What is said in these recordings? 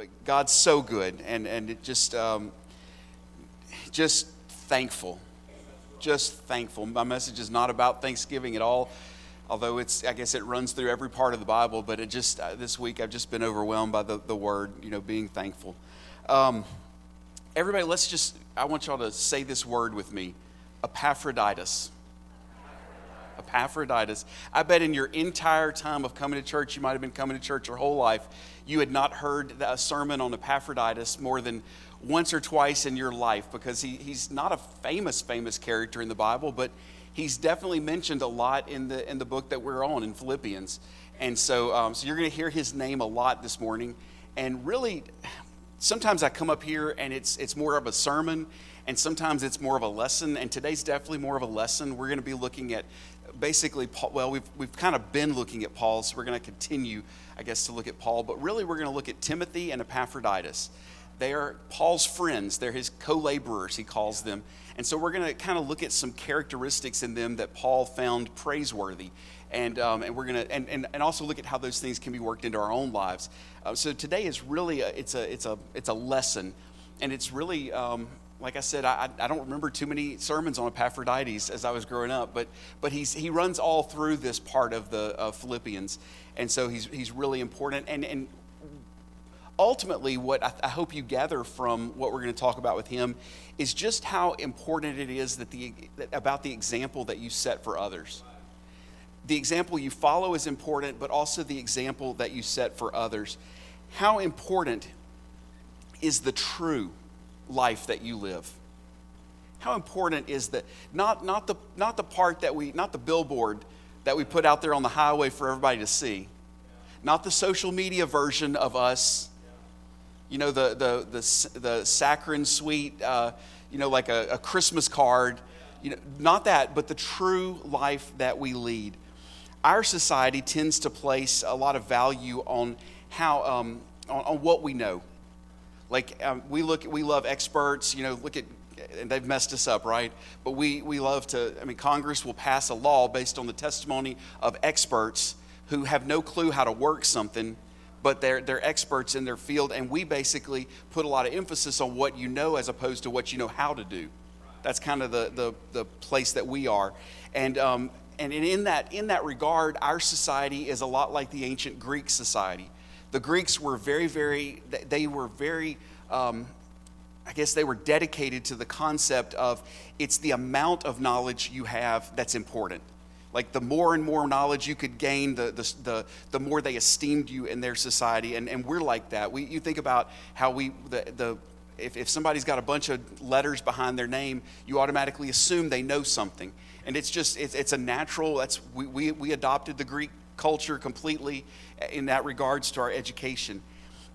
But God's so good, and and it just um, just thankful, just thankful. My message is not about Thanksgiving at all, although it's I guess it runs through every part of the Bible. But it just uh, this week I've just been overwhelmed by the the word, you know, being thankful. Um, everybody, let's just I want y'all to say this word with me, Epaphroditus. Epaphroditus. I bet in your entire time of coming to church, you might have been coming to church your whole life, you had not heard a sermon on Epaphroditus more than once or twice in your life because he, he's not a famous, famous character in the Bible, but he's definitely mentioned a lot in the, in the book that we're on in Philippians. And so, um, so you're going to hear his name a lot this morning. And really, sometimes I come up here and it's, it's more of a sermon, and sometimes it's more of a lesson. And today's definitely more of a lesson. We're going to be looking at basically, Paul, well, we've, we've kind of been looking at Paul, so we're going to continue, I guess, to look at Paul. But really, we're going to look at Timothy and Epaphroditus. They are Paul's friends, they're his co laborers, he calls them. And so we're going to kind of look at some characteristics in them that Paul found praiseworthy. And, um, and we're going to and, and, and also look at how those things can be worked into our own lives. Uh, so today is really a, it's a it's a it's a lesson, and it's really um, like I said, I, I don't remember too many sermons on Epaphroditus as I was growing up, but, but he's, he runs all through this part of the of Philippians. And so he's, he's really important. And, and ultimately, what I, I hope you gather from what we're going to talk about with him is just how important it is that the, that about the example that you set for others. The example you follow is important, but also the example that you set for others. How important is the true life that you live? How important is that? Not, not, the, not the part that we, not the billboard that we put out there on the highway for everybody to see, not the social media version of us, you know, the, the, the, the saccharine sweet, uh, you know, like a, a Christmas card, you know, not that, but the true life that we lead. Our society tends to place a lot of value on how, um, on, on what we know like um, we look, we love experts. You know, look at and they've messed us up, right? But we we love to. I mean, Congress will pass a law based on the testimony of experts who have no clue how to work something, but they're they're experts in their field, and we basically put a lot of emphasis on what you know as opposed to what you know how to do. That's kind of the the, the place that we are, and. Um, and in that, in that regard, our society is a lot like the ancient Greek society the Greeks were very, very, they were very, um, I guess they were dedicated to the concept of it's the amount of knowledge you have that's important. Like the more and more knowledge you could gain, the, the, the, the more they esteemed you in their society. And, and we're like that. We, you think about how we, the, the, if, if somebody's got a bunch of letters behind their name, you automatically assume they know something. And it's just, it's, it's a natural, that's, we, we, we adopted the Greek culture completely in that regards to our education.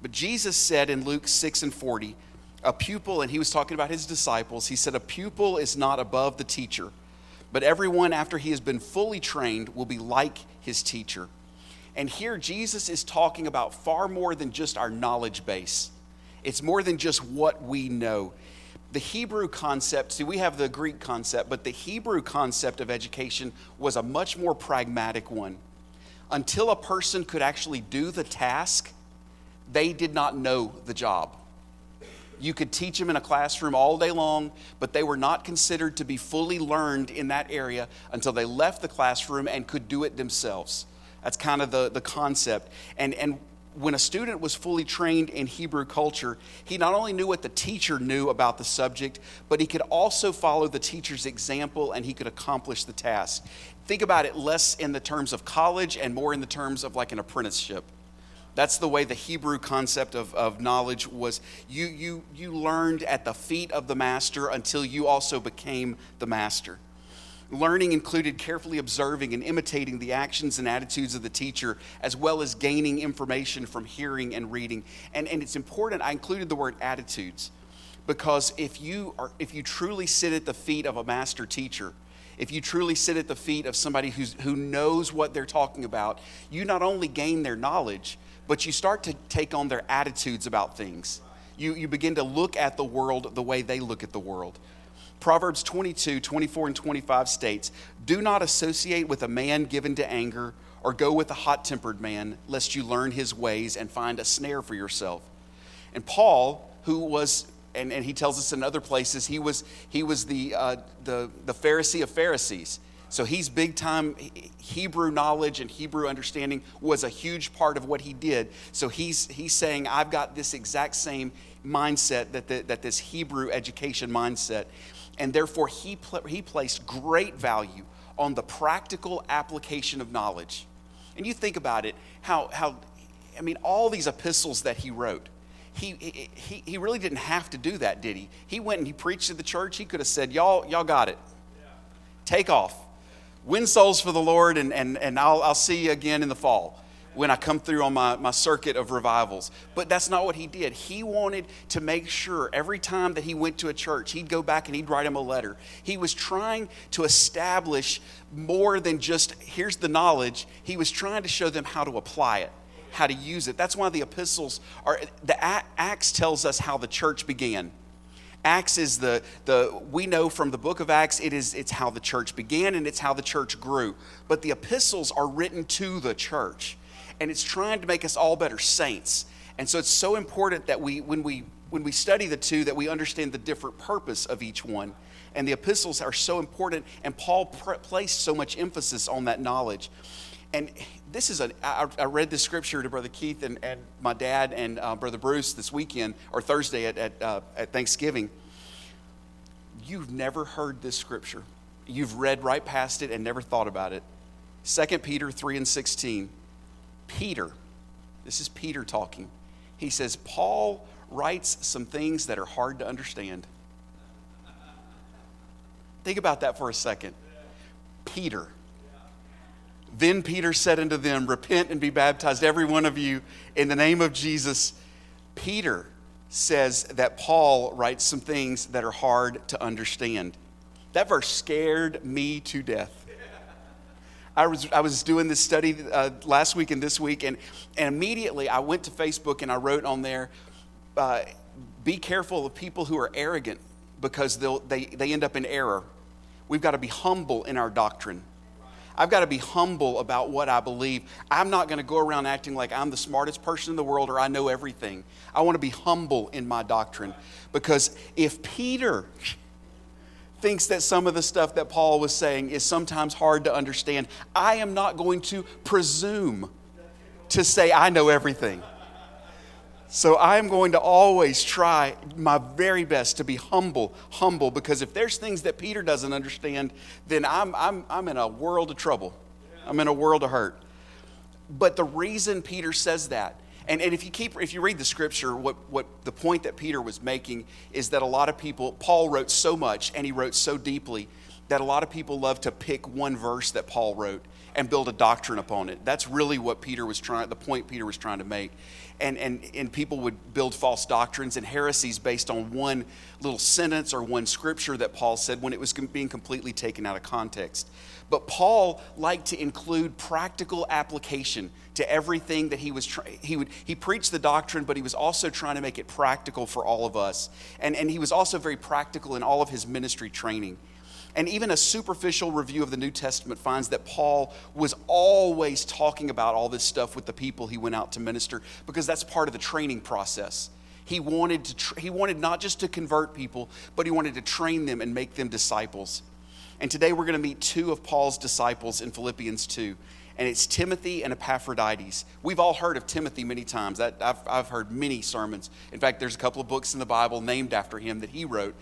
But Jesus said in Luke 6 and 40, a pupil, and he was talking about his disciples, he said, A pupil is not above the teacher, but everyone after he has been fully trained will be like his teacher. And here Jesus is talking about far more than just our knowledge base, it's more than just what we know. The Hebrew concept, see, we have the Greek concept, but the Hebrew concept of education was a much more pragmatic one until a person could actually do the task, they did not know the job. You could teach them in a classroom all day long, but they were not considered to be fully learned in that area until they left the classroom and could do it themselves. That's kind of the, the concept. And, and when a student was fully trained in Hebrew culture, he not only knew what the teacher knew about the subject, but he could also follow the teacher's example and he could accomplish the task think about it less in the terms of college and more in the terms of like an apprenticeship. That's the way the Hebrew concept of, of knowledge was. You, you, you learned at the feet of the master until you also became the master. Learning included carefully observing and imitating the actions and attitudes of the teacher, as well as gaining information from hearing and reading. And, and it's important, I included the word attitudes, because if you, are, if you truly sit at the feet of a master teacher, if you truly sit at the feet of somebody who's, who knows what they're talking about, you not only gain their knowledge, but you start to take on their attitudes about things. You, you begin to look at the world the way they look at the world. Proverbs 22, 24, and 25 states Do not associate with a man given to anger, or go with a hot tempered man, lest you learn his ways and find a snare for yourself. And Paul, who was, and, and he tells us in other places, he was, he was the, uh, the, the Pharisee of Pharisees. So he's big time Hebrew knowledge and Hebrew understanding was a huge part of what he did. So he's, he's saying, I've got this exact same mindset that, the, that this Hebrew education mindset. And therefore, he, pl- he placed great value on the practical application of knowledge. And you think about it, how, how I mean, all these epistles that he wrote, he, he, he really didn't have to do that, did he? He went and he preached to the church. He could have said, Y'all, y'all got it. Take off. Win souls for the Lord, and, and, and I'll, I'll see you again in the fall when I come through on my, my circuit of revivals. But that's not what he did. He wanted to make sure every time that he went to a church, he'd go back and he'd write him a letter. He was trying to establish more than just here's the knowledge, he was trying to show them how to apply it. How to use it. That's why the epistles are, the Acts tells us how the church began. Acts is the, the we know from the book of Acts, it is it's how the church began and it's how the church grew. But the epistles are written to the church and it's trying to make us all better saints. And so it's so important that we, when we, when we study the two, that we understand the different purpose of each one. And the epistles are so important, and Paul placed so much emphasis on that knowledge. And this is a, I, I read this scripture to Brother Keith and, and my dad and uh, Brother Bruce this weekend, or Thursday at, at, uh, at Thanksgiving. You've never heard this scripture. You've read right past it and never thought about it. 2 Peter 3 and 16. Peter, this is Peter talking. He says, Paul writes some things that are hard to understand. Think about that for a second. Peter. Then Peter said unto them, Repent and be baptized, every one of you, in the name of Jesus. Peter says that Paul writes some things that are hard to understand. That verse scared me to death. I was, I was doing this study uh, last week and this week, and, and immediately I went to Facebook and I wrote on there, uh, be careful of people who are arrogant because they'll, they, they end up in error. We've got to be humble in our doctrine. I've got to be humble about what I believe. I'm not going to go around acting like I'm the smartest person in the world or I know everything. I want to be humble in my doctrine because if Peter thinks that some of the stuff that Paul was saying is sometimes hard to understand, I am not going to presume to say I know everything. So I am going to always try my very best to be humble, humble, because if there's things that Peter doesn't understand, then I'm, I'm, I'm in a world of trouble. I'm in a world of hurt. But the reason Peter says that and, and if you keep if you read the scripture, what, what the point that Peter was making is that a lot of people, Paul wrote so much and he wrote so deeply that a lot of people love to pick one verse that Paul wrote and build a doctrine upon it. That's really what Peter was trying, the point Peter was trying to make. And, and, and people would build false doctrines and heresies based on one little sentence or one scripture that Paul said when it was being completely taken out of context. But Paul liked to include practical application to everything that he was trying. He would he preached the doctrine, but he was also trying to make it practical for all of us. And, and he was also very practical in all of his ministry training. And even a superficial review of the New Testament finds that Paul was always talking about all this stuff with the people he went out to minister because that's part of the training process. He wanted, to tra- he wanted not just to convert people, but he wanted to train them and make them disciples. And today we're going to meet two of Paul's disciples in Philippians 2. And it's Timothy and Epaphroditus. We've all heard of Timothy many times. I've, I've heard many sermons. In fact, there's a couple of books in the Bible named after him that he wrote.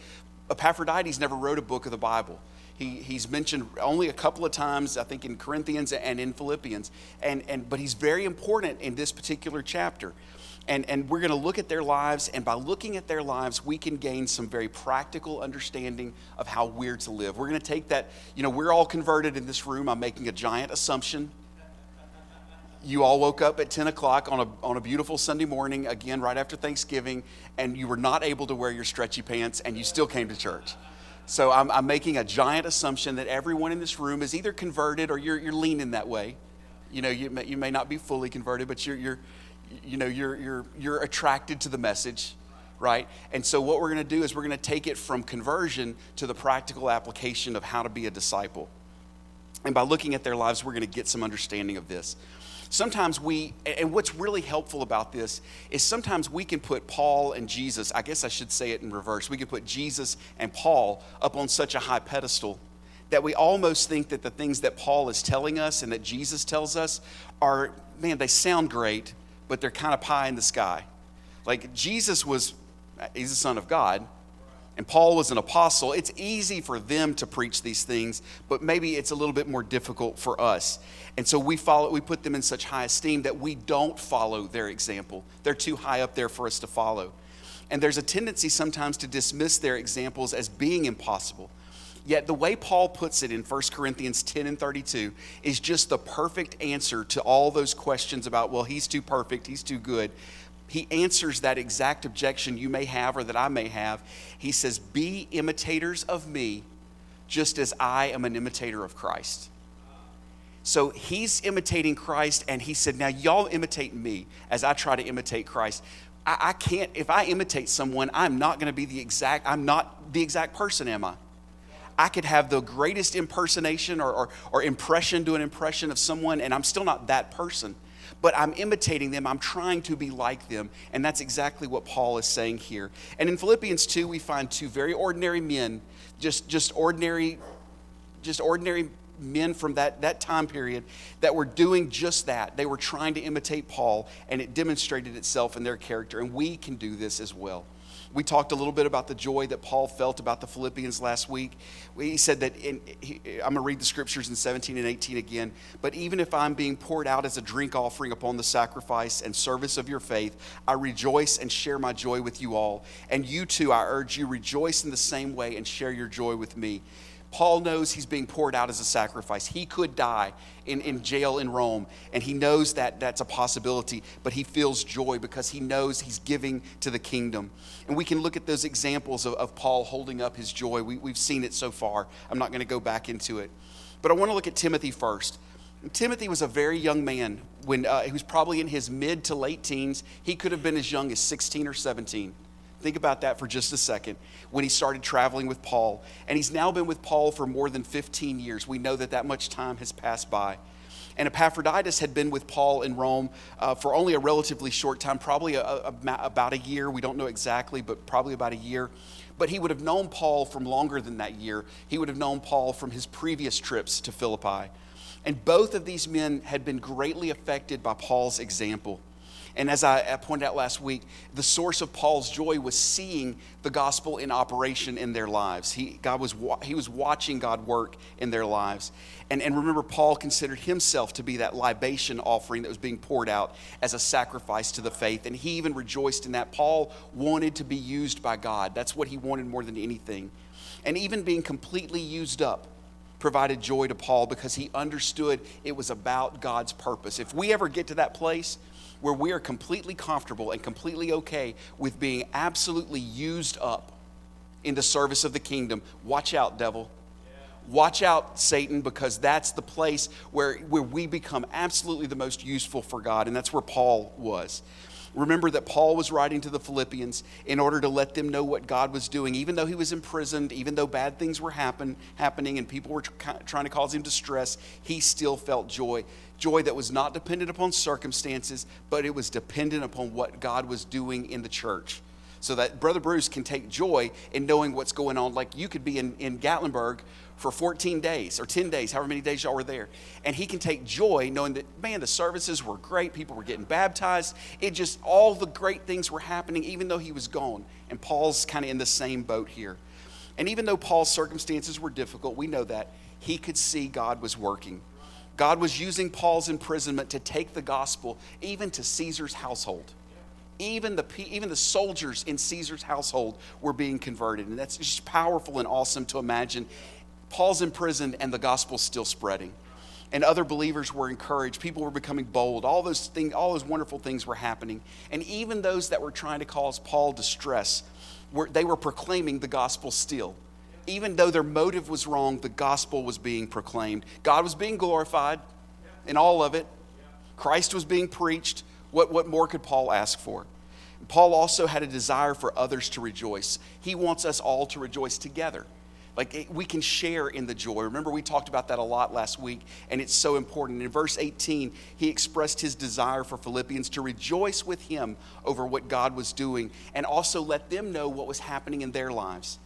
Epaphroditus never wrote a book of the Bible. He, he's mentioned only a couple of times, I think, in Corinthians and in Philippians. And, and, but he's very important in this particular chapter. And, and we're going to look at their lives, and by looking at their lives, we can gain some very practical understanding of how we're to live. We're going to take that, you know, we're all converted in this room. I'm making a giant assumption. You all woke up at 10 o'clock on a, on a beautiful Sunday morning, again, right after Thanksgiving, and you were not able to wear your stretchy pants, and you still came to church. So I'm, I'm making a giant assumption that everyone in this room is either converted or you're, you're leaning that way. You know, you may, you may not be fully converted, but you're, you're, you know, you're, you're, you're attracted to the message, right? And so what we're going to do is we're going to take it from conversion to the practical application of how to be a disciple. And by looking at their lives, we're going to get some understanding of this. Sometimes we, and what's really helpful about this is sometimes we can put Paul and Jesus, I guess I should say it in reverse, we can put Jesus and Paul up on such a high pedestal that we almost think that the things that Paul is telling us and that Jesus tells us are, man, they sound great, but they're kind of pie in the sky. Like Jesus was, he's the Son of God, and Paul was an apostle. It's easy for them to preach these things, but maybe it's a little bit more difficult for us. And so we follow, we put them in such high esteem that we don't follow their example. They're too high up there for us to follow. And there's a tendency sometimes to dismiss their examples as being impossible. Yet the way Paul puts it in 1 Corinthians 10 and 32 is just the perfect answer to all those questions about, well, he's too perfect, he's too good. He answers that exact objection you may have or that I may have. He says, Be imitators of me, just as I am an imitator of Christ. So he's imitating Christ, and he said, Now y'all imitate me as I try to imitate Christ. I, I can't, if I imitate someone, I'm not going to be the exact, I'm not the exact person, am I? I could have the greatest impersonation or, or, or impression, do an impression of someone, and I'm still not that person. But I'm imitating them, I'm trying to be like them. And that's exactly what Paul is saying here. And in Philippians 2, we find two very ordinary men, just, just ordinary, just ordinary men from that, that time period that were doing just that. They were trying to imitate Paul, and it demonstrated itself in their character. And we can do this as well. We talked a little bit about the joy that Paul felt about the Philippians last week. He said that, in, he, I'm going to read the scriptures in 17 and 18 again. But even if I'm being poured out as a drink offering upon the sacrifice and service of your faith, I rejoice and share my joy with you all. And you too, I urge you, rejoice in the same way and share your joy with me. Paul knows he's being poured out as a sacrifice. He could die in, in jail in Rome, and he knows that that's a possibility, but he feels joy because he knows he's giving to the kingdom. And we can look at those examples of, of Paul holding up his joy. We, we've seen it so far. I'm not going to go back into it. But I want to look at Timothy first. Timothy was a very young man when uh, he was probably in his mid to late teens. He could have been as young as 16 or 17. Think about that for just a second. When he started traveling with Paul, and he's now been with Paul for more than 15 years. We know that that much time has passed by. And Epaphroditus had been with Paul in Rome uh, for only a relatively short time, probably a, a, about a year. We don't know exactly, but probably about a year. But he would have known Paul from longer than that year. He would have known Paul from his previous trips to Philippi. And both of these men had been greatly affected by Paul's example. And as I pointed out last week, the source of Paul's joy was seeing the gospel in operation in their lives. He, God was, he was watching God work in their lives. And, and remember, Paul considered himself to be that libation offering that was being poured out as a sacrifice to the faith. And he even rejoiced in that. Paul wanted to be used by God. That's what he wanted more than anything. And even being completely used up provided joy to Paul because he understood it was about God's purpose. If we ever get to that place, where we are completely comfortable and completely okay with being absolutely used up in the service of the kingdom, watch out, devil. Watch out, Satan, because that's the place where, where we become absolutely the most useful for God, and that's where Paul was. Remember that Paul was writing to the Philippians in order to let them know what God was doing. Even though he was imprisoned, even though bad things were happen, happening and people were trying to cause him distress, he still felt joy. Joy that was not dependent upon circumstances, but it was dependent upon what God was doing in the church. So that Brother Bruce can take joy in knowing what's going on. Like you could be in, in Gatlinburg for 14 days or 10 days, however many days y'all were there. And he can take joy knowing that, man, the services were great. People were getting baptized. It just, all the great things were happening, even though he was gone. And Paul's kind of in the same boat here. And even though Paul's circumstances were difficult, we know that, he could see God was working. God was using Paul's imprisonment to take the gospel even to Caesar's household. Even the, even the soldiers in Caesar's household were being converted. And that's just powerful and awesome to imagine. Paul's imprisoned and the gospel's still spreading. And other believers were encouraged. People were becoming bold. All those things, all those wonderful things were happening. And even those that were trying to cause Paul distress, were, they were proclaiming the gospel still. Even though their motive was wrong, the gospel was being proclaimed. God was being glorified in all of it. Christ was being preached. What, what more could Paul ask for? Paul also had a desire for others to rejoice. He wants us all to rejoice together. Like we can share in the joy. Remember, we talked about that a lot last week, and it's so important. In verse 18, he expressed his desire for Philippians to rejoice with him over what God was doing and also let them know what was happening in their lives.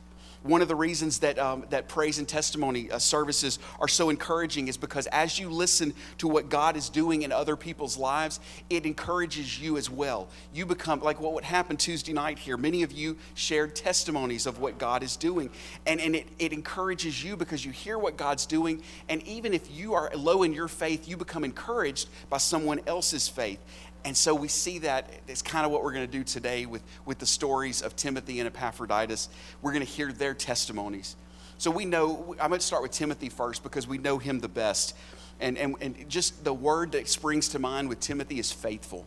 One of the reasons that, um, that praise and testimony uh, services are so encouraging is because as you listen to what God is doing in other people's lives, it encourages you as well. You become like what would happen Tuesday night here. Many of you shared testimonies of what God is doing, and, and it, it encourages you because you hear what God's doing. And even if you are low in your faith, you become encouraged by someone else's faith. And so we see that it's kind of what we're going to do today with, with the stories of Timothy and Epaphroditus. We're going to hear their testimonies. So we know, I'm going to start with Timothy first because we know him the best. And, and, and just the word that springs to mind with Timothy is faithful.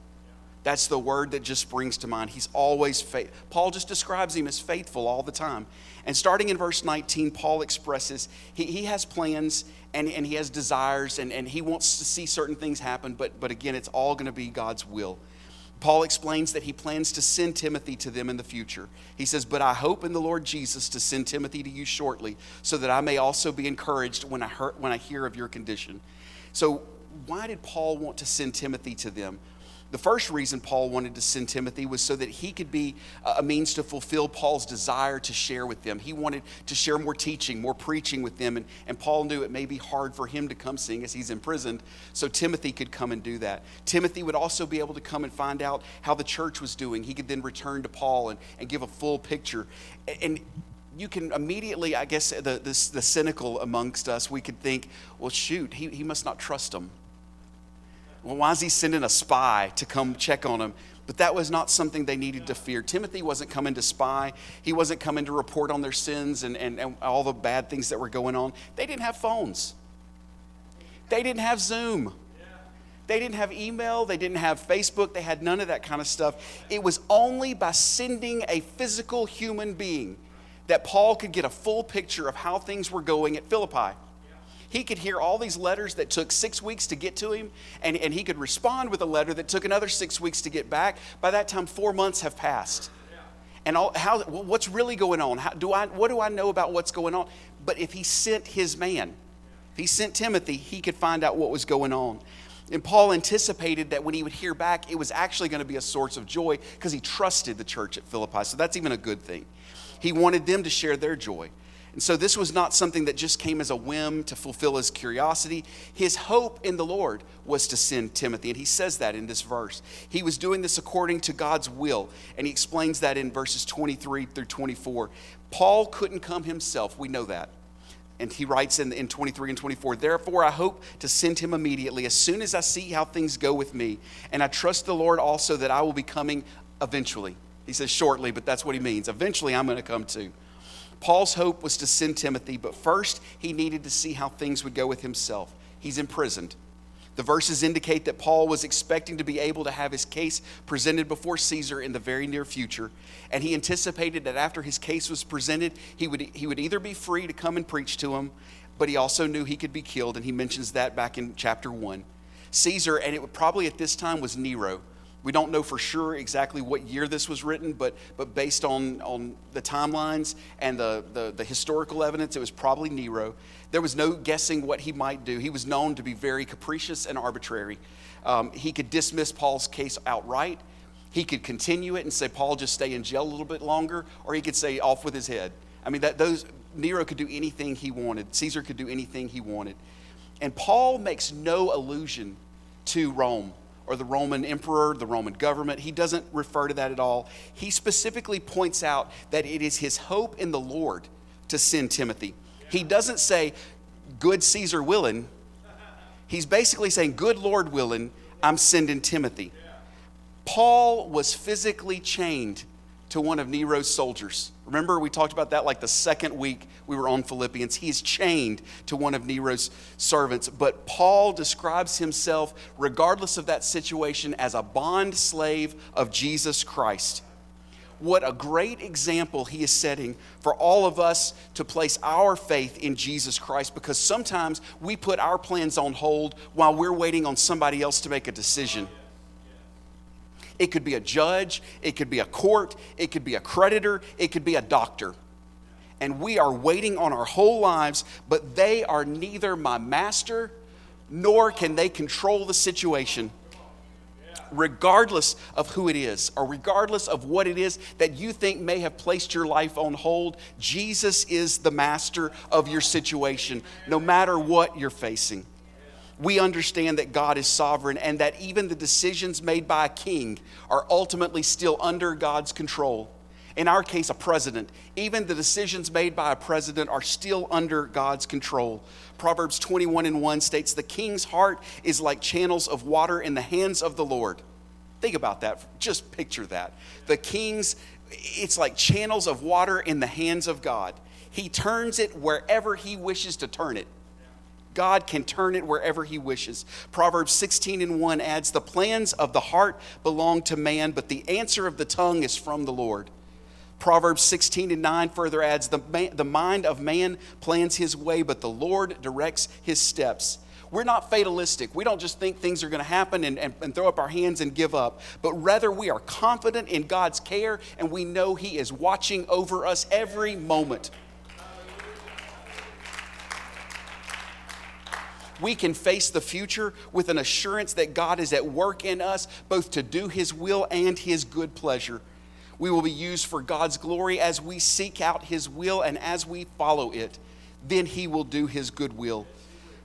That's the word that just springs to mind. He's always faithful. Paul just describes him as faithful all the time. And starting in verse 19, Paul expresses he, he has plans and, and he has desires and, and he wants to see certain things happen, but, but again, it's all going to be God's will. Paul explains that he plans to send Timothy to them in the future. He says, But I hope in the Lord Jesus to send Timothy to you shortly, so that I may also be encouraged when I, hear, when I hear of your condition. So, why did Paul want to send Timothy to them? The first reason Paul wanted to send Timothy was so that he could be a means to fulfill Paul's desire to share with them. He wanted to share more teaching, more preaching with them, and, and Paul knew it may be hard for him to come seeing as he's imprisoned, so Timothy could come and do that. Timothy would also be able to come and find out how the church was doing. He could then return to Paul and, and give a full picture. And you can immediately, I guess, the, the, the cynical amongst us, we could think, well, shoot, he, he must not trust them well, why is he sending a spy to come check on him? But that was not something they needed to fear. Timothy wasn't coming to spy, he wasn't coming to report on their sins and, and, and all the bad things that were going on. They didn't have phones, they didn't have Zoom. They didn't have email, they didn't have Facebook, they had none of that kind of stuff. It was only by sending a physical human being that Paul could get a full picture of how things were going at Philippi. He could hear all these letters that took six weeks to get to him, and, and he could respond with a letter that took another six weeks to get back. By that time, four months have passed. And all, how, what's really going on? How, do I, what do I know about what's going on? But if he sent his man, if he sent Timothy, he could find out what was going on. And Paul anticipated that when he would hear back, it was actually going to be a source of joy because he trusted the church at Philippi. So that's even a good thing. He wanted them to share their joy. And so this was not something that just came as a whim to fulfill his curiosity. His hope in the Lord was to send Timothy. And he says that in this verse. He was doing this according to God's will. And he explains that in verses 23 through 24. Paul couldn't come himself. We know that. And he writes in, in 23 and 24, Therefore I hope to send him immediately as soon as I see how things go with me. And I trust the Lord also that I will be coming eventually. He says shortly, but that's what he means. Eventually I'm going to come too. Paul's hope was to send Timothy, but first he needed to see how things would go with himself. He's imprisoned. The verses indicate that Paul was expecting to be able to have his case presented before Caesar in the very near future, and he anticipated that after his case was presented, he would, he would either be free to come and preach to him, but he also knew he could be killed, and he mentions that back in chapter 1. Caesar, and it would probably at this time was Nero. We don't know for sure exactly what year this was written, but, but based on, on the timelines and the, the, the, historical evidence, it was probably Nero. There was no guessing what he might do. He was known to be very capricious and arbitrary. Um, he could dismiss Paul's case outright. He could continue it and say, Paul, just stay in jail a little bit longer, or he could say, off with his head. I mean, that, those, Nero could do anything he wanted, Caesar could do anything he wanted. And Paul makes no allusion to Rome or the Roman emperor, the Roman government. He doesn't refer to that at all. He specifically points out that it is his hope in the Lord to send Timothy. He doesn't say, Good Caesar willing. He's basically saying, Good Lord willing, I'm sending Timothy. Paul was physically chained to one of Nero's soldiers. Remember, we talked about that like the second week we were on Philippians. He is chained to one of Nero's servants. But Paul describes himself, regardless of that situation, as a bond slave of Jesus Christ. What a great example he is setting for all of us to place our faith in Jesus Christ because sometimes we put our plans on hold while we're waiting on somebody else to make a decision. It could be a judge, it could be a court, it could be a creditor, it could be a doctor. and we are waiting on our whole lives, but they are neither my master nor can they control the situation. Regardless of who it is, or regardless of what it is that you think may have placed your life on hold, Jesus is the master of your situation, no matter what you're facing we understand that God is sovereign and that even the decisions made by a king are ultimately still under God's control. In our case, a president. Even the decisions made by a president are still under God's control. Proverbs 21 and 1 states, The king's heart is like channels of water in the hands of the Lord. Think about that. Just picture that. The king's, it's like channels of water in the hands of God. He turns it wherever he wishes to turn it. God can turn it wherever he wishes. Proverbs 16 and 1 adds, The plans of the heart belong to man, but the answer of the tongue is from the Lord. Proverbs 16 and 9 further adds, the, man, the mind of man plans his way, but the Lord directs his steps. We're not fatalistic. We don't just think things are going to happen and, and, and, throw up our hands and give up, but rather we are confident in God's care and we know He is watching over us every moment. We can face the future with an assurance that God is at work in us, both to do His will and His good pleasure. We will be used for God's glory as we seek out His will and as we follow it. Then He will do His good will.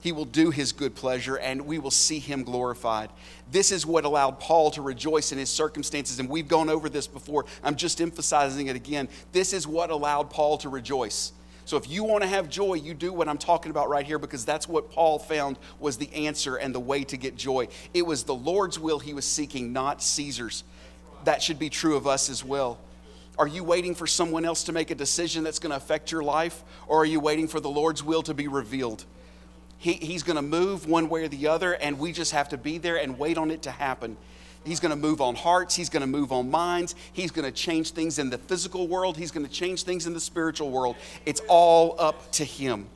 He will do His good pleasure, and we will see Him glorified. This is what allowed Paul to rejoice in his circumstances, and we've gone over this before. I'm just emphasizing it again. This is what allowed Paul to rejoice. So if you want to have joy, you do what I'm talking about right here because that's what Paul found was the answer and the way to get joy. It was the Lord's will he was seeking, not Caesar's. That should be true of us as well. Are you waiting for someone else to make a decision that's going to affect your life, or are you waiting for the Lord's will to be revealed? He, he's going to move one way or the other, and we just have to be there and wait on it to happen. He's going to move on hearts. He's going to move on minds. He's going to change things in the physical world. He's going to change things in the spiritual world. It's all up to Him.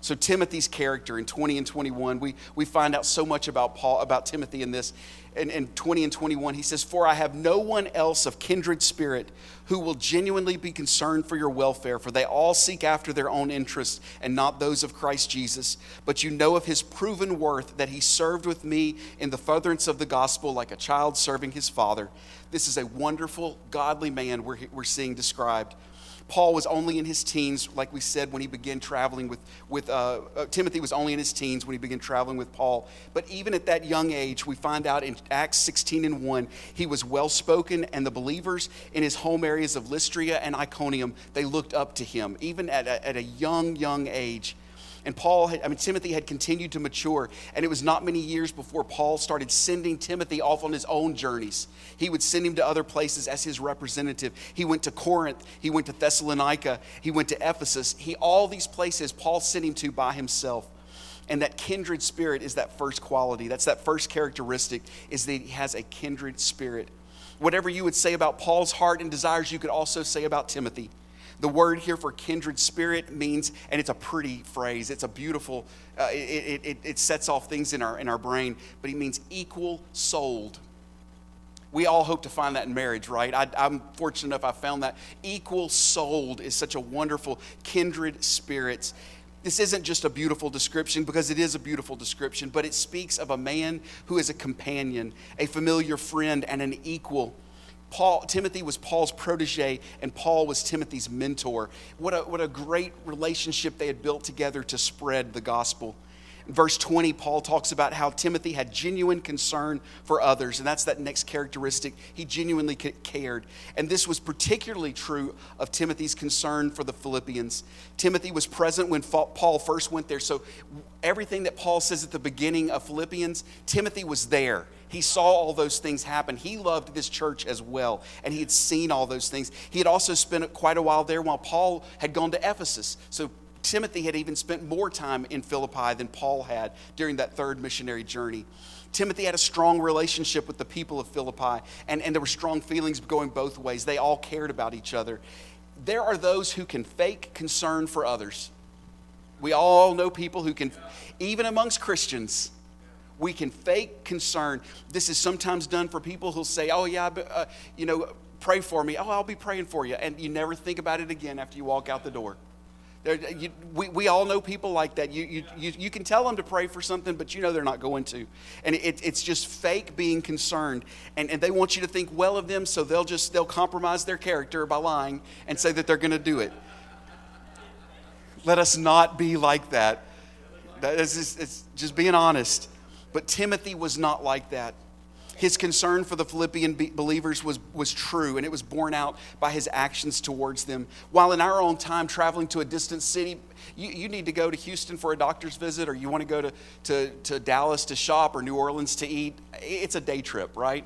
So Timothy's character in 20 and 21, we, we find out so much about Paul, about Timothy in this. In, in 20 and 21, he says, For I have no one else of kindred spirit who will genuinely be concerned for your welfare, for they all seek after their own interests and not those of Christ Jesus. But you know of his proven worth that he served with me in the furtherance of the gospel like a child serving his father. This is a wonderful, godly man we're, we're seeing described. Paul was only in his teens, like we said, when he began traveling with, with uh, uh, Timothy was only in his teens when he began traveling with Paul. But even at that young age, we find out in Acts 16 and 1, he was well spoken, and the believers in his home areas of Lystra and Iconium, they looked up to him, even at a, at a young, young age. And Paul, had, I mean, Timothy had continued to mature. And it was not many years before Paul started sending Timothy off on his own journeys. He would send him to other places as his representative. He went to Corinth, he went to Thessalonica, he went to Ephesus. He, all these places Paul sent him to by himself. And that kindred spirit is that first quality. That's that first characteristic, is that he has a kindred spirit. Whatever you would say about Paul's heart and desires, you could also say about Timothy. The word here for kindred spirit means, and it's a pretty phrase, it's a beautiful, uh, it, it, it sets off things in our, in our brain, but it means equal souled. We all hope to find that in marriage, right? I, am fortunate enough I found that. Equal souled is such a wonderful kindred spirits. This isn't just a beautiful description because it is a beautiful description, but it speaks of a man who is a companion, a familiar friend, and an equal Paul, Timothy was Paul's protege, and Paul was Timothy's mentor. What a, what a great relationship they had built together to spread the gospel. In verse 20, Paul talks about how Timothy had genuine concern for others, and that's that next characteristic. He genuinely cared. And this was particularly true of Timothy's concern for the Philippians. Timothy was present when Paul first went there. So everything that Paul says at the beginning of Philippians, Timothy was there. He saw all those things happen. He loved this church as well, and he had seen all those things. He had also spent quite a while there while Paul had gone to Ephesus. So Timothy had even spent more time in Philippi than Paul had during that third missionary journey. Timothy had a strong relationship with the people of Philippi, and, and there were strong feelings going both ways. They all cared about each other. There are those who can fake concern for others. We all know people who can, even amongst Christians, we can fake concern. This is sometimes done for people who'll say, oh, yeah, uh, you know, pray for me. Oh, I'll be praying for you. And you never think about it again after you walk out the door. There, you, we, we all know people like that. You, you, you, you can tell them to pray for something, but you know they're not going to. And it, it's just fake being concerned. And, and they want you to think well of them, so they'll just they'll compromise their character by lying and say that they're going to do it. Let us not be like that. That is it's just being honest. But Timothy was not like that. His concern for the Philippian believers was, was true, and it was borne out by his actions towards them. While in our own time, traveling to a distant city, you, you need to go to Houston for a doctor's visit, or you want to go to, to, to Dallas to shop, or New Orleans to eat, it's a day trip, right?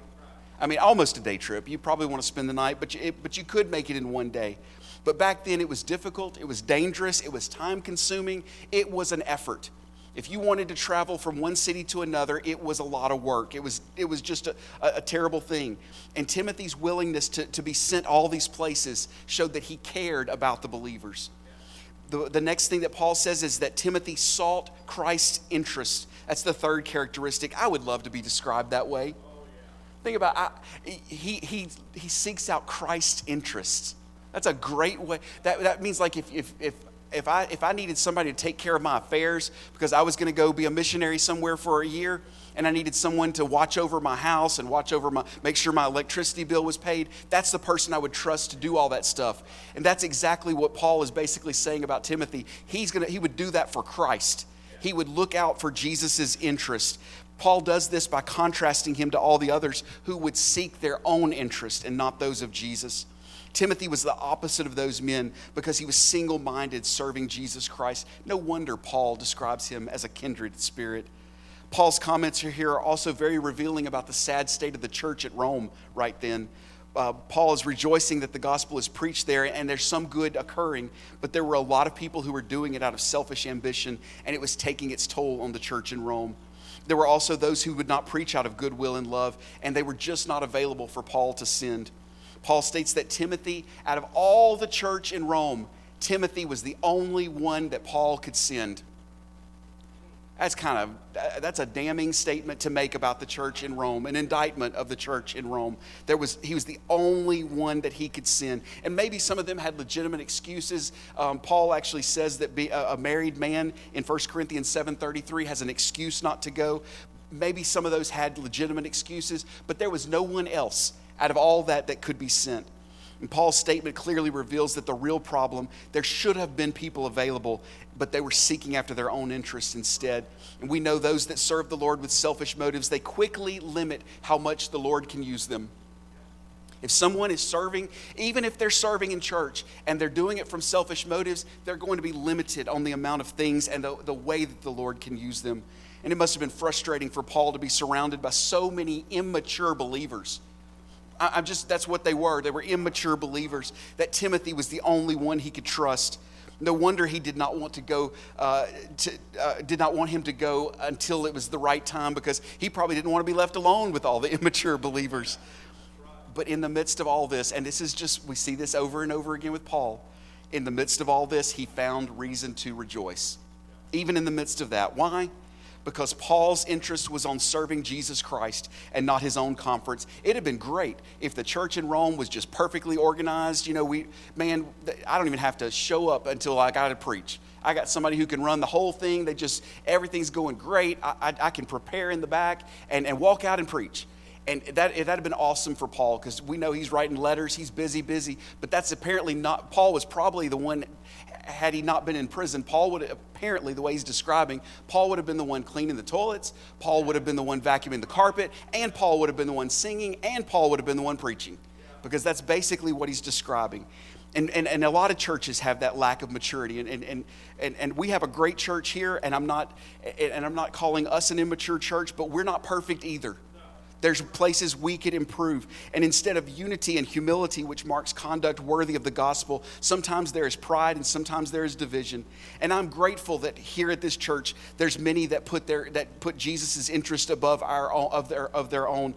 I mean, almost a day trip. You probably want to spend the night, but you, it, but you could make it in one day. But back then, it was difficult, it was dangerous, it was time consuming, it was an effort. If you wanted to travel from one city to another, it was a lot of work. It was, it was just a, a, terrible thing. And Timothy's willingness to, to be sent all these places showed that he cared about the believers. The, the next thing that Paul says is that Timothy sought Christ's interest. That's the third characteristic. I would love to be described that way. Think about I, he, he, he seeks out Christ's interests. That's a great way. That, that means like if, if, if if I, if I needed somebody to take care of my affairs because I was going to go be a missionary somewhere for a year and I needed someone to watch over my house and watch over my, make sure my electricity bill was paid, that's the person I would trust to do all that stuff. And that's exactly what Paul is basically saying about Timothy. He's gonna, he would do that for Christ. He would look out for Jesus' interest. Paul does this by contrasting him to all the others who would seek their own interest and not those of Jesus. Timothy was the opposite of those men because he was single minded serving Jesus Christ. No wonder Paul describes him as a kindred spirit. Paul's comments here are also very revealing about the sad state of the church at Rome right then. Uh, Paul is rejoicing that the gospel is preached there and there's some good occurring, but there were a lot of people who were doing it out of selfish ambition and it was taking its toll on the church in Rome. There were also those who would not preach out of goodwill and love, and they were just not available for Paul to send. Paul states that Timothy, out of all the church in Rome, Timothy was the only one that Paul could send. That's kind of that's a damning statement to make about the church in Rome, an indictment of the church in Rome. There was he was the only one that he could send, and maybe some of them had legitimate excuses. Um, Paul actually says that be, a, a married man in 1 Corinthians 7:33 has an excuse not to go. Maybe some of those had legitimate excuses, but there was no one else out of all that that could be sent. And Paul's statement clearly reveals that the real problem, there should have been people available, but they were seeking after their own interests instead. And we know those that serve the Lord with selfish motives, they quickly limit how much the Lord can use them. If someone is serving, even if they're serving in church and they're doing it from selfish motives, they're going to be limited on the amount of things and the, the way that the Lord can use them. And it must have been frustrating for Paul to be surrounded by so many immature believers I, am just, that's what they were. They were immature believers, that Timothy was the only one he could trust. No wonder he did not want to go, uh, to, uh, did not want him to go until it was the right time because he probably didn't want to be left alone with all the immature believers. But in the midst of all this, and this is just, we see this over and over again with Paul, in the midst of all this, he found reason to rejoice. Even in the midst of that. Why? Because Paul's interest was on serving Jesus Christ and not his own conference. It had been great if the church in Rome was just perfectly organized. You know, we, man, I don't even have to show up until I got to preach. I got somebody who can run the whole thing. They just, everything's going great. I, I, I can prepare in the back and, and walk out and preach. And that, that had been awesome for Paul because we know he's writing letters, he's busy, busy. But that's apparently not, Paul was probably the one had he not been in prison, Paul would apparently, the way he's describing, Paul would have been the one cleaning the toilets, Paul would have been the one vacuuming the carpet, and Paul would have been the one singing, and Paul would have been the one preaching. Because that's basically what he's describing. And, and, and a lot of churches have that lack of maturity. And, and, and, and we have a great church here, and I'm, not, and I'm not calling us an immature church, but we're not perfect either. There's places we could improve. And instead of unity and humility, which marks conduct worthy of the gospel, sometimes there is pride and sometimes there is division. And I'm grateful that here at this church, there's many that put their that put Jesus' interest above our own, of their of their own.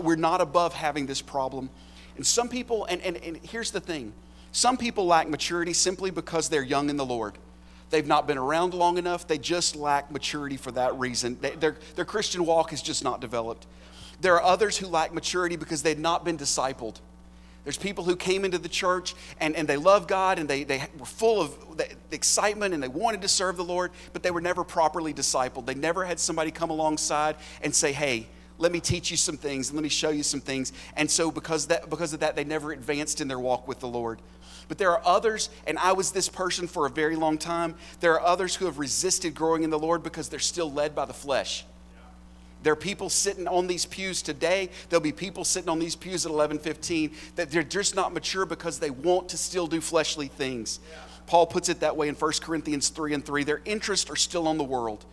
We're not above having this problem. And some people, and, and, and here's the thing some people lack maturity simply because they're young in the Lord. They've not been around long enough. They just lack maturity for that reason. They, their, their Christian walk is just not developed. There are others who lack maturity because they've not been discipled. There's people who came into the church and, and they love God and they, they were full of excitement and they wanted to serve the Lord, but they were never properly discipled. They never had somebody come alongside and say, hey, let me teach you some things and let me show you some things. And so because, that, because of that, they never advanced in their walk with the Lord. But there are others, and I was this person for a very long time. There are others who have resisted growing in the Lord because they're still led by the flesh. There are people sitting on these pews today. There'll be people sitting on these pews at 11:15 that they're just not mature because they want to still do fleshly things. Yeah. Paul puts it that way in 1 Corinthians 3 and 3. Their interests are still on the world.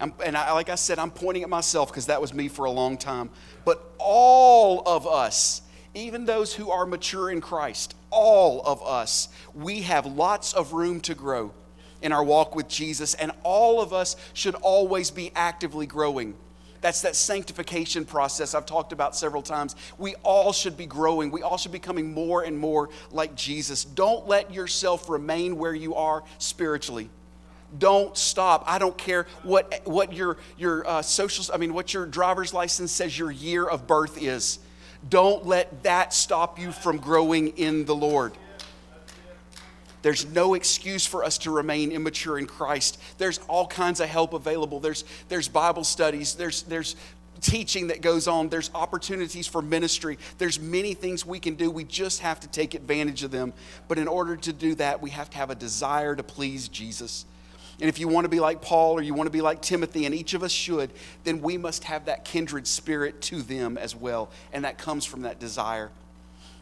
I'm, and I, like I said, I'm pointing at myself because that was me for a long time. But all of us, even those who are mature in Christ, all of us, we have lots of room to grow in our walk with Jesus, and all of us should always be actively growing. That's that sanctification process I've talked about several times. We all should be growing. We all should be becoming more and more like Jesus. Don't let yourself remain where you are spiritually. Don't stop. I don't care what, what your, your uh, social, I mean, what your driver's license says your year of birth is. Don't let that stop you from growing in the Lord. There's no excuse for us to remain immature in Christ. There's all kinds of help available. There's, there's Bible studies, there's, there's teaching that goes on, there's opportunities for ministry. There's many things we can do. We just have to take advantage of them. But in order to do that, we have to have a desire to please Jesus. And if you want to be like Paul or you want to be like Timothy, and each of us should, then we must have that kindred spirit to them as well. And that comes from that desire.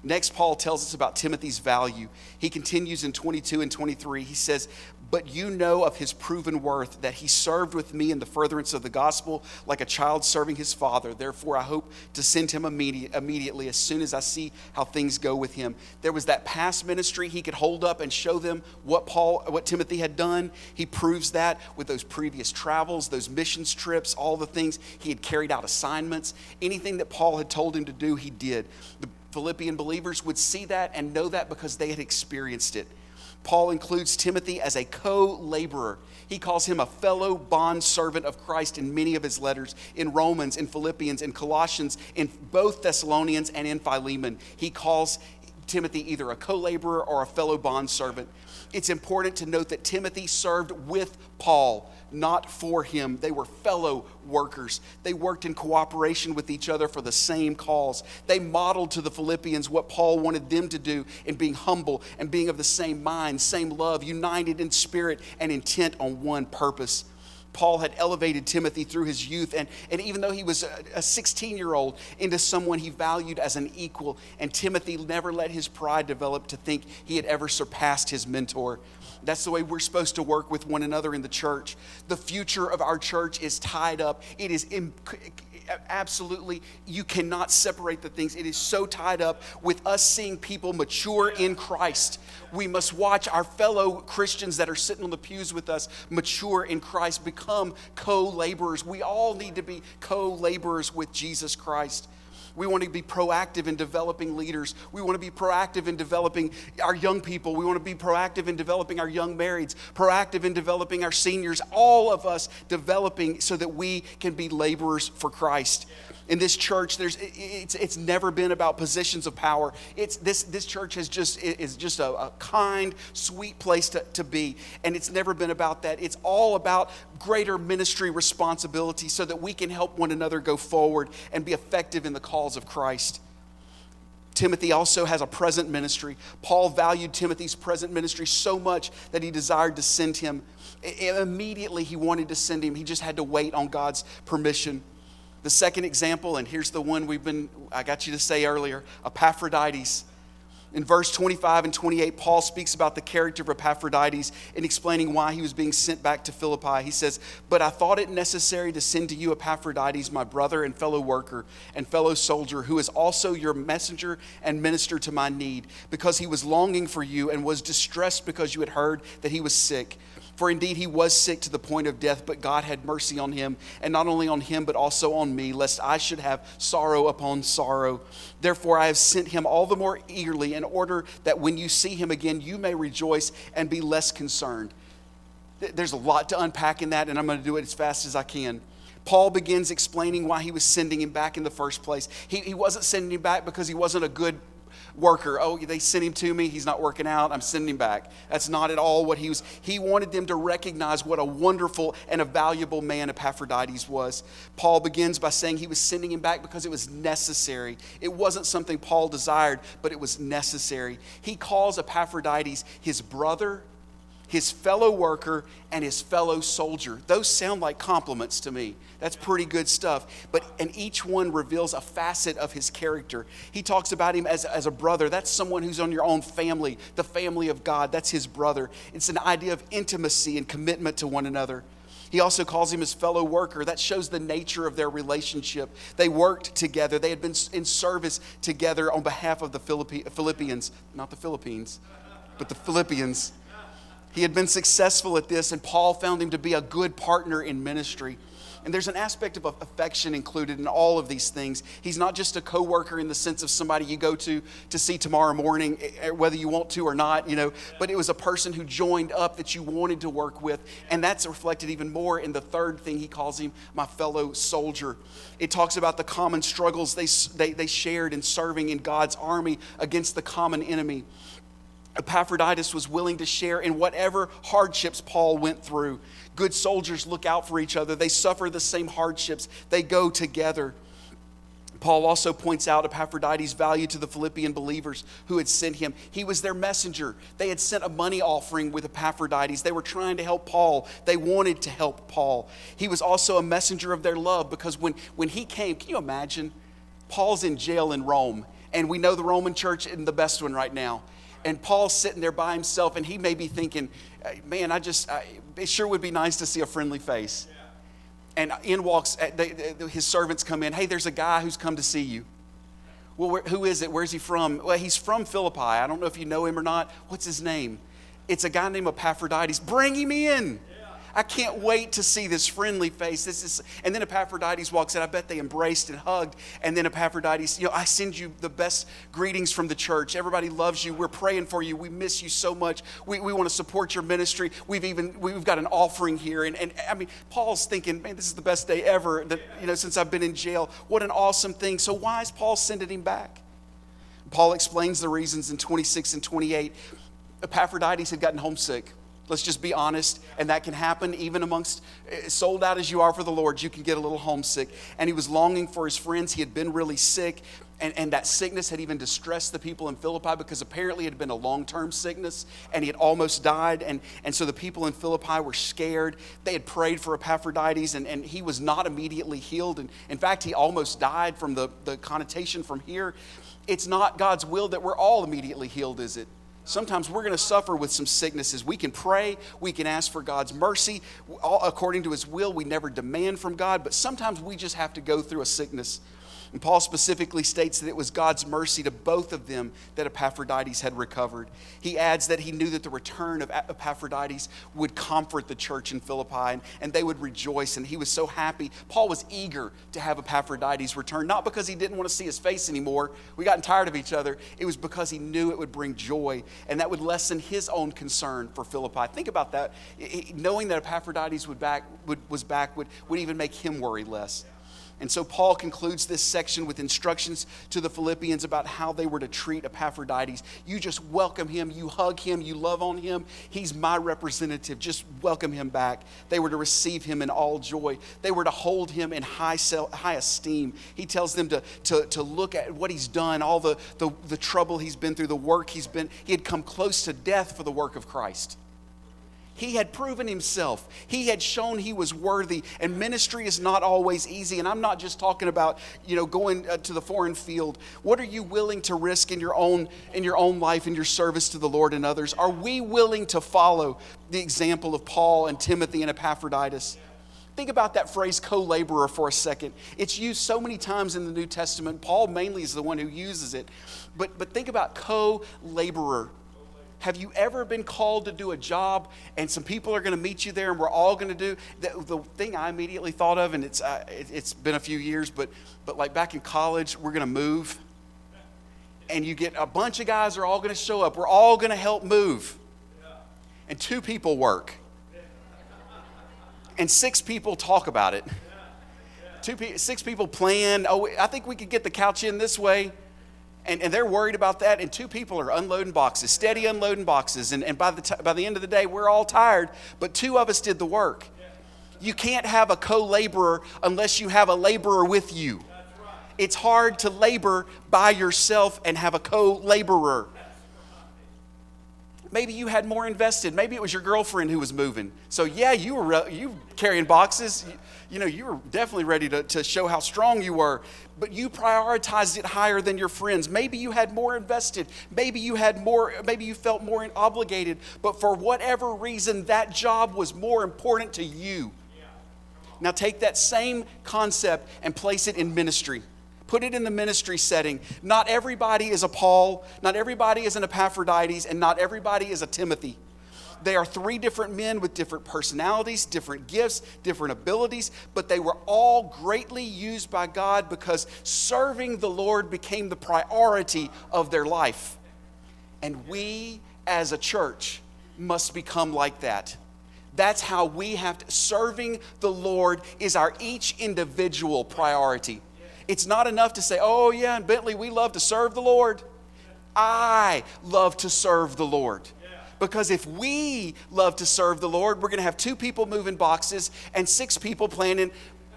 Next, Paul tells us about Timothy's value. He continues in 22 and 23. He says, But you know of his proven worth, that he served with me in the furtherance of the gospel like a child serving his father. Therefore, I hope to send him immediate, immediately as soon as I see how things go with him. There was that past ministry he could hold up and show them what Paul, what Timothy had done. He proves that with those previous travels, those missions trips, all the things he had carried out assignments. Anything that Paul had told him to do, he did. The Philippian believers would see that and know that because they had experienced it. Paul includes Timothy as a co laborer. He calls him a fellow bond servant of Christ in many of his letters, in Romans, in Philippians, in Colossians, in both Thessalonians, and in Philemon. He calls Timothy either a co laborer or a fellow bond servant. It's important to note that Timothy served with Paul not for him. They were fellow workers. They worked in cooperation with each other for the same cause. They modeled to the Philippians what Paul wanted them to do in being humble and being of the same mind, same love, united in spirit and intent on one purpose. Paul had elevated Timothy through his youth, and, and even though he was a 16 year old, into someone he valued as an equal. And Timothy never let his pride develop to think he had ever surpassed his mentor. That's the way we're supposed to work with one another in the church. The future of our church is tied up. It is absolutely, you cannot separate the things. It is so tied up with us seeing people mature in Christ. We must watch our fellow Christians that are sitting on the pews with us mature in Christ, become co laborers. We all need to be co laborers with Jesus Christ. We want to be proactive in developing leaders. We want to be proactive in developing our young people. We want to be proactive in developing our young marrieds, proactive in developing our seniors, all of us developing so that we can be laborers for Christ in this church there's it's, it's never been about positions of power it's this this church has just is just a, a, kind sweet place to, to be and it's never been about that it's all about greater ministry responsibility so that we can help one another go forward and be effective in the calls of christ Timothy also has a present ministry. Paul valued Timothy's present ministry so much that he desired to send him. Immediately, he wanted to send him. He just had to wait on God's permission. The second example, and here's the one we've been, I got you to say earlier Epaphroditus. In verse 25 and 28, Paul speaks about the character of Epaphroditus in explaining why he was being sent back to Philippi. He says, But I thought it necessary to send to you Epaphroditus, my brother and fellow worker and fellow soldier, who is also your messenger and minister to my need, because he was longing for you and was distressed because you had heard that he was sick. For indeed he was sick to the point of death, but God had mercy on him, and not only on him, but also on me, lest I should have sorrow upon sorrow. Therefore I have sent him all the more eagerly, in order that when you see him again, you may rejoice and be less concerned. There's a lot to unpack in that, and I'm going to do it as fast as I can. Paul begins explaining why he was sending him back in the first place. He, he wasn't sending him back because he wasn't a good worker. Oh, they sent him to me. He's not working out. I'm sending him back. That's not at all what he was. He wanted them to recognize what a wonderful and a valuable man Epaphroditus was. Paul begins by saying he was sending him back because it was necessary. It wasn't something Paul desired, but it was necessary. He calls Epaphroditus his brother his fellow worker, and his fellow soldier. Those sound like compliments to me. That's pretty good stuff. But and each one reveals a facet of his character. He talks about him as, as a brother. That's someone who's on your own family, the family of God. That's his brother. It's an idea of intimacy and commitment to one another. He also calls him his fellow worker. That shows the nature of their relationship. They worked together, they had been in service together on behalf of the Philippians, not the Philippines, but the Philippians. He had been successful at this, and Paul found him to be a good partner in ministry. And there's an aspect of affection included in all of these things. He's not just a coworker in the sense of somebody you go to to see tomorrow morning, eh, eh, whether you want to or not, you know, but it was a person who joined up that you wanted to work with. And that's reflected even more in the third thing he calls him, my fellow soldier. It talks about the common struggles they, they, they shared in serving in God's army against the common enemy. Epaphroditus was willing to share in whatever hardships Paul went through. Good soldiers look out for each other, they suffer the same hardships, they go together. Paul also points out Epaphroditus' value to the Philippian believers who had sent him. He was their messenger. They had sent a money offering with Epaphroditus. They were trying to help Paul. They wanted to help Paul. He was also a messenger of their love because when, when he came, can you imagine? Paul's in jail in Rome, and we know the Roman church isn't the best one right now and Paul's sitting there by himself, and he may be thinking, man, I just, I, it sure would be nice to see a friendly face. And in walks, uh, they, they, his servants come in, hey, there's a guy who's come to see you. Well, where, who is it? Where's he from? Well, he's from Philippi. I don't know if you know him or not. What's his name? It's a guy named Epaphroditus. Bring him in. I can't wait to see this friendly face. This is, and then Epaphroditus walks in. I bet they embraced and hugged. And then Epaphroditus, you know, I send you the best greetings from the church. Everybody loves you. We're praying for you. We miss you so much. We, we want to support your ministry. We've even we've got an offering here. And, and I mean, Paul's thinking, man, this is the best day ever. That you know, since I've been in jail. What an awesome thing. So why is Paul sending him back? Paul explains the reasons in 26 and 28. Epaphroditus had gotten homesick. Let's just be honest. And that can happen even amongst eh, sold out as you are for the Lord. You can get a little homesick. And he was longing for his friends. He had been really sick. And, and that sickness had even distressed the people in Philippi because apparently it had been a long term sickness and he had almost died. And, and so the people in Philippi were scared. They had prayed for Epaphroditus and, and he was not immediately healed. And in fact, he almost died from the, the connotation from here. It's not God's will that we're all immediately healed, is it? Sometimes we're going to suffer with some sicknesses. We can pray, we can ask for God's mercy according to His will. We never demand from God, but sometimes we just have to go through a sickness and Paul specifically states that it was God's mercy to both of them that Epaphroditus had recovered. He adds that he knew that the return of Epaphroditus would comfort the church in Philippi and, and they would rejoice, and he was so happy. Paul was eager to have Epaphroditus return, not because he didn't want to see his face anymore. We gotten tired of each other. It was because he knew it would bring joy and that would lessen his own concern for Philippi. Think about that. Knowing that Epaphroditus would back, would, was back would, would even make him worry less. And so Paul concludes this section with instructions to the Philippians about how they were to treat Epaphroditus. You just welcome him, you hug him, you love on him. He's my representative. Just welcome him back. They were to receive him in all joy, they were to hold him in high, high esteem. He tells them to, to, to look at what he's done, all the, the, the trouble he's been through, the work he's been. He had come close to death for the work of Christ. He had proven himself. He had shown he was worthy. And ministry is not always easy. And I'm not just talking about, you know, going uh, to the foreign field. What are you willing to risk in your own in your own life in your service to the Lord and others? Are we willing to follow the example of Paul and Timothy and Epaphroditus? Think about that phrase co laborer for a second. It's used so many times in the New Testament. Paul mainly is the one who uses it. But, but think about co laborer. Have you ever been called to do a job and some people are going to meet you there and we're all going to do the, the thing I immediately thought of, and it's, uh, it, has been a few years, but, but like back in college, we're going to move. And you get a bunch of guys are all going to show up. We're all going to help move. And two people work. And six people talk about it. Two, six people plan. Oh, I think we could get the couch in this way and, and they're worried about that. And two people are unloading boxes, steady unloading boxes. And, and by, the t- by the end of the day, we're all tired, but two of us did the work. You can't have a co laborer unless you have a laborer with you. It's hard to labor by yourself and have a co laborer. Maybe you had more invested. Maybe it was your girlfriend who was moving. So yeah, you were you carrying boxes. You, you know, you were definitely ready to, to show how strong you were, but you prioritized it higher than your friends. Maybe you had more invested. Maybe you had more, maybe you felt more obligated, but for whatever reason, that job was more important to you. Now take that same concept and place it in ministry. Put it in the ministry setting. Not everybody is a Paul, not everybody is an Epaphroditus, and not everybody is a Timothy. They are three different men with different personalities, different gifts, different abilities, but they were all greatly used by God because serving the Lord became the priority of their life. And we as a church must become like that. That's how we have to. Serving the Lord is our each individual priority. It's not enough to say, oh, yeah, in Bentley, we love to serve the Lord. I love to serve the Lord. Because if we love to serve the Lord, we're going to have two people moving boxes and six people planning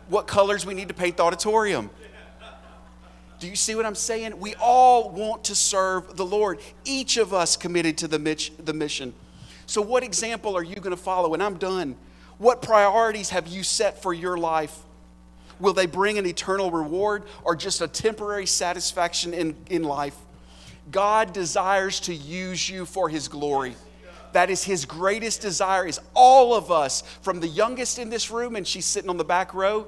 what colors we need to paint the auditorium. Do you see what I'm saying? We all want to serve the Lord, each of us committed to the, mission. So, what example are you going to follow? And I'm done. What priorities have you set for your life? Will they bring an eternal reward or just a temporary satisfaction in, in life? God desires to use you for his glory. That is his greatest desire is all of us from the youngest in this room and she's sitting on the back row,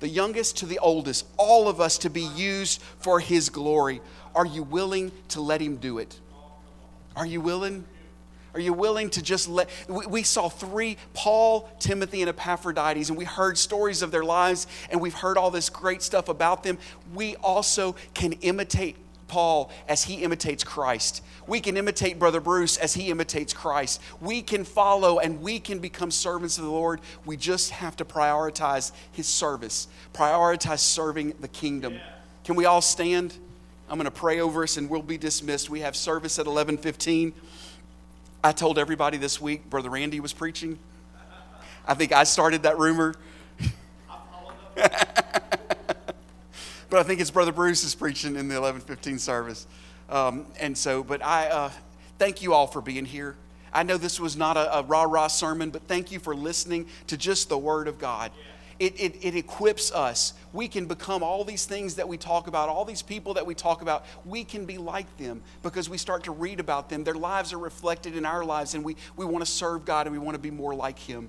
the youngest to the oldest, all of us to be used for his glory. Are you willing to let him do it? Are you willing? Are you willing to just let? We, saw three Paul, Timothy, and Epaphroditus, and we heard stories of their lives, and we've heard all this great stuff about them. We also can imitate Paul as he imitates Christ. We can imitate Brother Bruce as he imitates Christ. We can follow and we can become servants of the Lord. We just have to prioritize his service, prioritize serving the kingdom. Can we all stand? I'm going to pray over us and we'll be dismissed. We have service at 11:15. I told everybody this week Brother Randy was preaching. I think I started that rumor. but I think it's Brother Bruce is preaching in the 11:15 service. Um, and so, but I uh, thank you all for being here. I know this was not a, a rah rah sermon, but thank you for listening to just the Word of God. It, it, it equips us. We can become all these things that we talk about, all these people that we talk about. We can be like them because we start to read about them. Their lives are reflected in our lives, and we, we want to serve God and we want to be more like Him.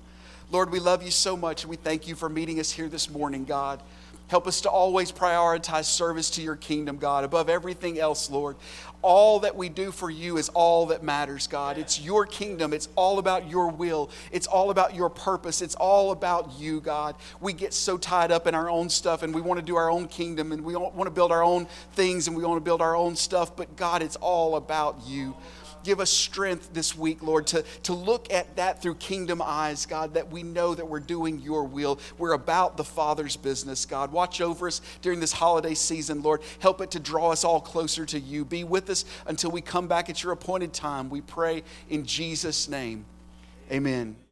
Lord, we love you so much, and we thank you for meeting us here this morning, God. Help us to always prioritize service to your kingdom, God, above everything else, Lord. All that we do for you is all that matters, God. It's your kingdom. It's all about your will. It's all about your purpose. It's all about you, God. We get so tied up in our own stuff and we want to do our own kingdom and we want to build our own things and we want to build our own stuff, but God, it's all about you give us strength this week, Lord, to, to look at that through kingdom eyes, God, that we know that we're doing your will. We're about the Father's business, God. Watch over us during this holiday season, Lord. Help it to draw us all closer to you. Be with us until we come back at your appointed time. We pray in Jesus' name. Amen.